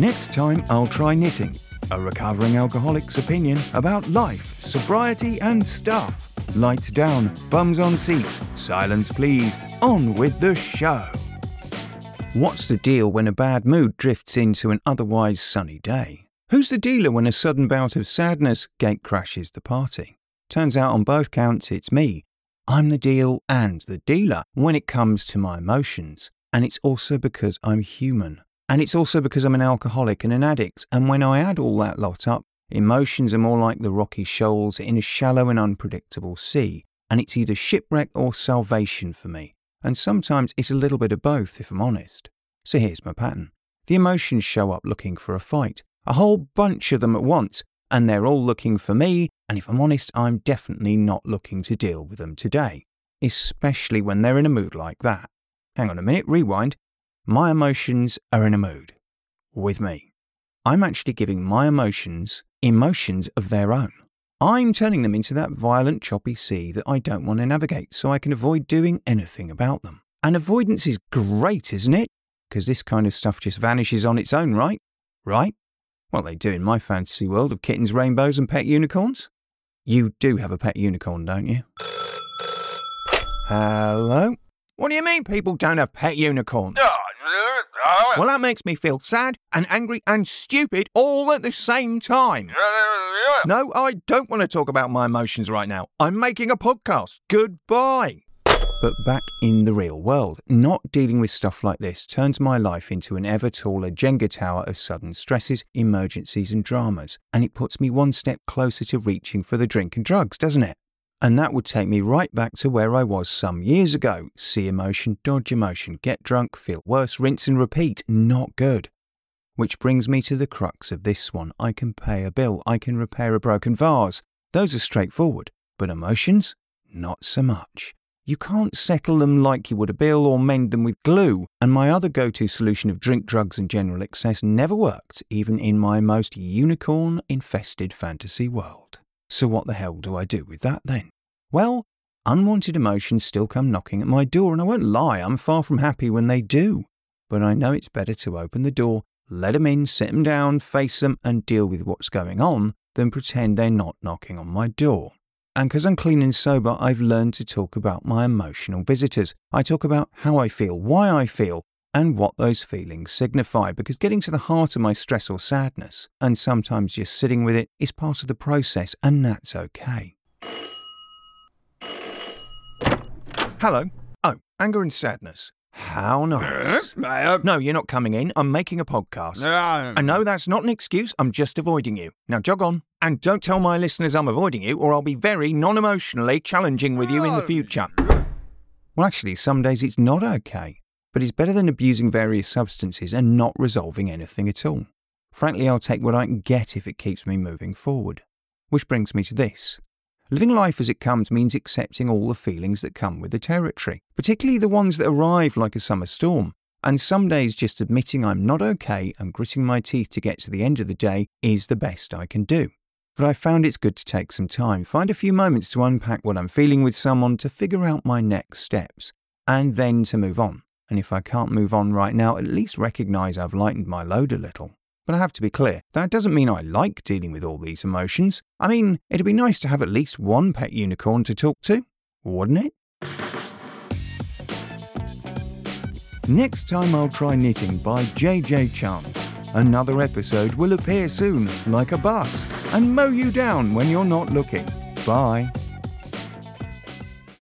Next time, I'll try knitting, a recovering alcoholic's opinion about life, sobriety, and stuff. Lights down, bums on seats, silence please, on with the show. What's the deal when a bad mood drifts into an otherwise sunny day? Who's the dealer when a sudden bout of sadness gate crashes the party? Turns out on both counts it's me. I'm the deal and the dealer when it comes to my emotions. And it's also because I'm human. And it's also because I'm an alcoholic and an addict. And when I add all that lot up, emotions are more like the rocky shoals in a shallow and unpredictable sea. And it's either shipwreck or salvation for me. And sometimes it's a little bit of both, if I'm honest. So here's my pattern. The emotions show up looking for a fight, a whole bunch of them at once, and they're all looking for me, and if I'm honest, I'm definitely not looking to deal with them today, especially when they're in a mood like that. Hang on a minute, rewind. My emotions are in a mood. With me. I'm actually giving my emotions emotions of their own. I'm turning them into that violent, choppy sea that I don't want to navigate so I can avoid doing anything about them. And avoidance is great, isn't it? Because this kind of stuff just vanishes on its own, right? Right? Well, they do in my fantasy world of kittens, rainbows, and pet unicorns. You do have a pet unicorn, don't you? Hello? What do you mean people don't have pet unicorns? Well, that makes me feel sad and angry and stupid all at the same time. No, I don't want to talk about my emotions right now. I'm making a podcast. Goodbye. But back in the real world, not dealing with stuff like this turns my life into an ever taller Jenga tower of sudden stresses, emergencies, and dramas. And it puts me one step closer to reaching for the drink and drugs, doesn't it? And that would take me right back to where I was some years ago. See emotion, dodge emotion, get drunk, feel worse, rinse and repeat. Not good. Which brings me to the crux of this one. I can pay a bill, I can repair a broken vase. Those are straightforward. But emotions? Not so much. You can't settle them like you would a bill or mend them with glue, and my other go to solution of drink, drugs, and general excess never worked, even in my most unicorn infested fantasy world. So, what the hell do I do with that then? Well, unwanted emotions still come knocking at my door, and I won't lie, I'm far from happy when they do. But I know it's better to open the door, let 'em in, sit 'em down, face 'em, and deal with what's going on than pretend they're not knocking on my door. And because I'm clean and sober, I've learned to talk about my emotional visitors. I talk about how I feel, why I feel, and what those feelings signify, because getting to the heart of my stress or sadness, and sometimes just sitting with it, is part of the process, and that's okay. Hello. Oh, anger and sadness. How nice. No, you're not coming in. I'm making a podcast. No. I know that's not an excuse. I'm just avoiding you. Now jog on. And don't tell my listeners I'm avoiding you, or I'll be very non emotionally challenging with you in the future. Well, actually, some days it's not okay. But it's better than abusing various substances and not resolving anything at all. Frankly, I'll take what I can get if it keeps me moving forward. Which brings me to this. Living life as it comes means accepting all the feelings that come with the territory, particularly the ones that arrive like a summer storm. And some days just admitting I'm not okay and gritting my teeth to get to the end of the day is the best I can do. But I found it's good to take some time, find a few moments to unpack what I'm feeling with someone to figure out my next steps, and then to move on. And if I can't move on right now, at least recognize I've lightened my load a little. But I have to be clear, that doesn't mean I like dealing with all these emotions. I mean, it'd be nice to have at least one pet unicorn to talk to, wouldn't it? Next time I'll try knitting by JJ Chance. Another episode will appear soon, like a bus, and mow you down when you're not looking. Bye.